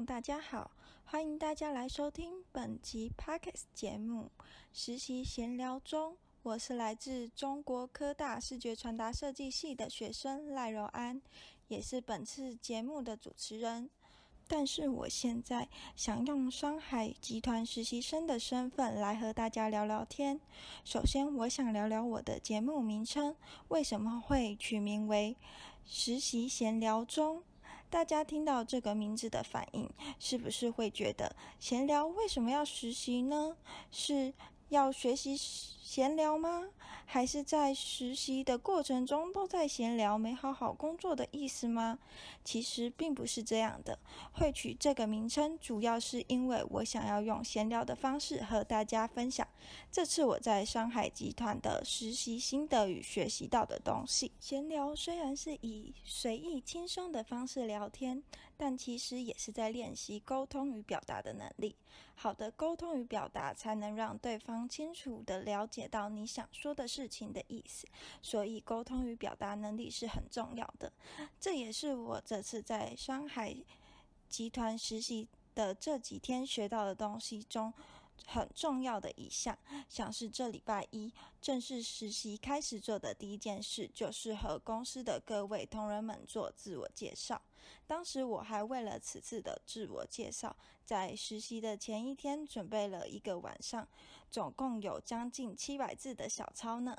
大家好，欢迎大家来收听本集 Pockets 节目《实习闲聊中》。我是来自中国科大视觉传达设计系的学生赖柔安，也是本次节目的主持人。但是我现在想用双海集团实习生的身份来和大家聊聊天。首先，我想聊聊我的节目名称为什么会取名为《实习闲聊中》。大家听到这个名字的反应，是不是会觉得闲聊为什么要实习呢？是要学习闲聊吗？还是在实习的过程中都在闲聊，没好好工作的意思吗？其实并不是这样的。会取这个名称，主要是因为我想要用闲聊的方式和大家分享这次我在上海集团的实习心得与学习到的东西。闲聊虽然是以随意轻松的方式聊天，但其实也是在练习沟通与表达的能力。好的沟通与表达，才能让对方清楚地了解到你想说的事情的意思。所以，沟通与表达能力是很重要的。这也是我这次在上海集团实习的这几天学到的东西中。很重要的一项，像是这礼拜一正式实习开始做的第一件事，就是和公司的各位同仁们做自我介绍。当时我还为了此次的自我介绍，在实习的前一天准备了一个晚上，总共有将近七百字的小抄呢。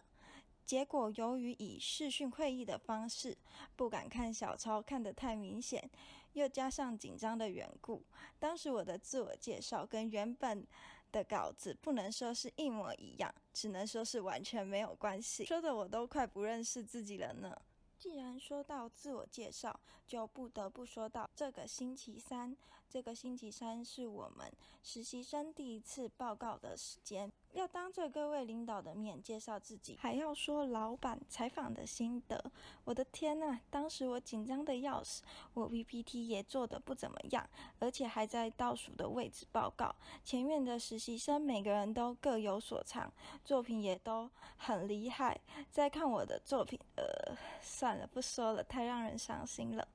结果由于以视讯会议的方式，不敢看小抄看得太明显，又加上紧张的缘故，当时我的自我介绍跟原本。的稿子不能说是一模一样，只能说是完全没有关系。说的我都快不认识自己了呢。既然说到自我介绍，就不得不说到这个星期三。这个星期三是我们实习生第一次报告的时间。要当着各位领导的面介绍自己，还要说老板采访的心得。我的天呐，当时我紧张的要死，我 PPT 也做的不怎么样，而且还在倒数的位置报告。前面的实习生每个人都各有所长，作品也都很厉害。再看我的作品，呃，算了，不说了，太让人伤心了。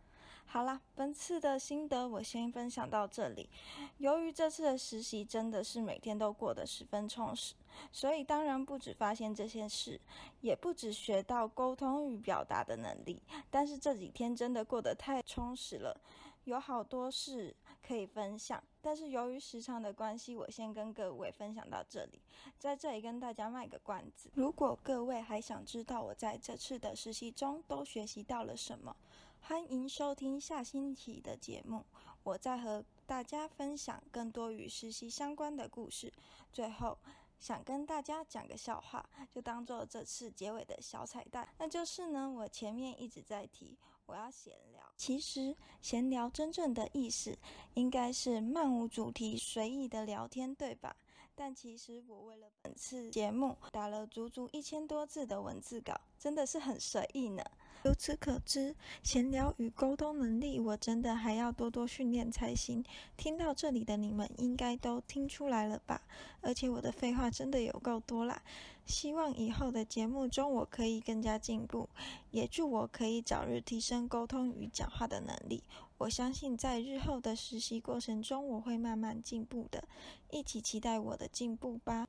好啦，本次的心得我先分享到这里。由于这次的实习真的是每天都过得十分充实，所以当然不止发现这些事，也不止学到沟通与表达的能力。但是这几天真的过得太充实了，有好多事可以分享。但是由于时长的关系，我先跟各位分享到这里。在这里跟大家卖个关子，如果各位还想知道我在这次的实习中都学习到了什么。欢迎收听下星期的节目，我再和大家分享更多与实习相关的故事。最后，想跟大家讲个笑话，就当做这次结尾的小彩蛋。那就是呢，我前面一直在提我要闲聊，其实闲聊真正的意思应该是漫无主题、随意的聊天，对吧？但其实我为了本次节目打了足足一千多字的文字稿，真的是很随意呢。由此可知，闲聊与沟通能力，我真的还要多多训练才行。听到这里的你们，应该都听出来了吧？而且我的废话真的有够多啦！希望以后的节目中，我可以更加进步，也祝我可以早日提升沟通与讲话的能力。我相信在日后的实习过程中，我会慢慢进步的。一起期待我的进步吧！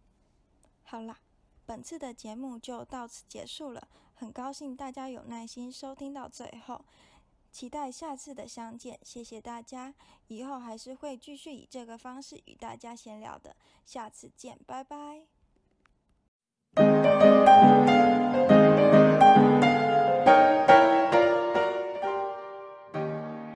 好啦。本次的节目就到此结束了，很高兴大家有耐心收听到最后，期待下次的相见，谢谢大家，以后还是会继续以这个方式与大家闲聊的，下次见，拜拜。